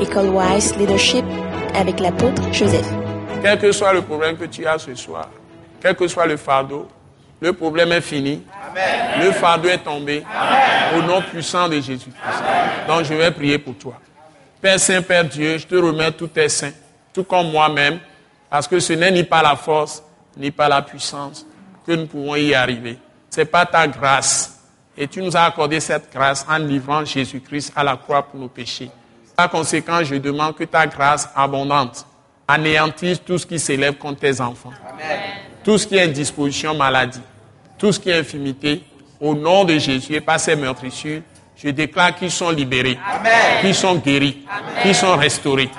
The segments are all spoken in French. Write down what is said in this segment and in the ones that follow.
École Wise Leadership avec l'apôtre Joseph. Quel que soit le problème que tu as ce soir, quel que soit le fardeau, le problème est fini. Le fardeau est tombé. Au nom puissant de Jésus-Christ. Donc je vais prier pour toi. Père Saint, Père Dieu, je te remets tous tes saints, tout comme moi-même, parce que ce n'est ni par la force, ni par la puissance que nous pouvons y arriver. C'est pas ta grâce. Et tu nous as accordé cette grâce en livrant Jésus-Christ à la croix pour nos péchés. Par conséquent, je demande que ta grâce abondante anéantisse tout ce qui s'élève contre tes enfants. Tout ce qui est indisposition, maladie, tout ce qui est infimité, au nom de Jésus et par ses meurtrissures, je déclare qu'ils sont libérés, qu'ils sont guéris, qu'ils sont restaurés.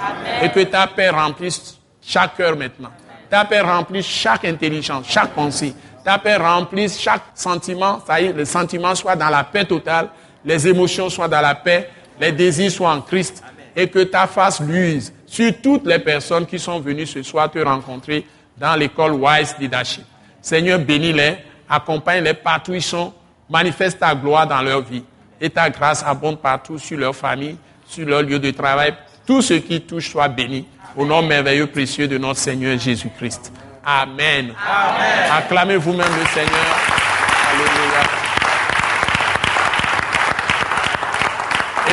Et que ta paix remplisse chaque cœur maintenant. Ta paix remplisse chaque intelligence, chaque pensée. Ta paix remplisse chaque sentiment. Ça y est, le sentiment soit dans la paix totale, les émotions soient dans la paix, les désirs soient en Christ. Et que ta face luise sur toutes les personnes qui sont venues ce soir te rencontrer dans l'école Wise Leadership. Seigneur, bénis-les, accompagne-les partout où ils sont, manifeste ta gloire dans leur vie et ta grâce abonde partout sur leur famille, sur leur lieu de travail. Tout ce qui touche soit béni au nom merveilleux précieux de notre Seigneur Jésus-Christ. Amen. Amen. Acclamez vous-même le Seigneur. Alléluia.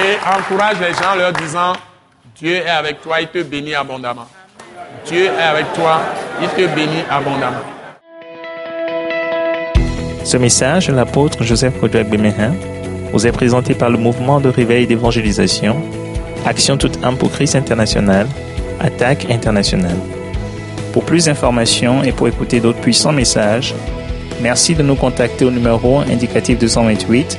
Et encourage les gens en leur disant, Dieu est avec toi, il te bénit abondamment. Dieu est avec toi, il te bénit abondamment. Ce message l'apôtre Joseph Kodouak Bemehin vous est présenté par le mouvement de réveil d'évangélisation, Action toute âme pour Christ international, Attaque internationale. Pour plus d'informations et pour écouter d'autres puissants messages, merci de nous contacter au numéro indicatif 228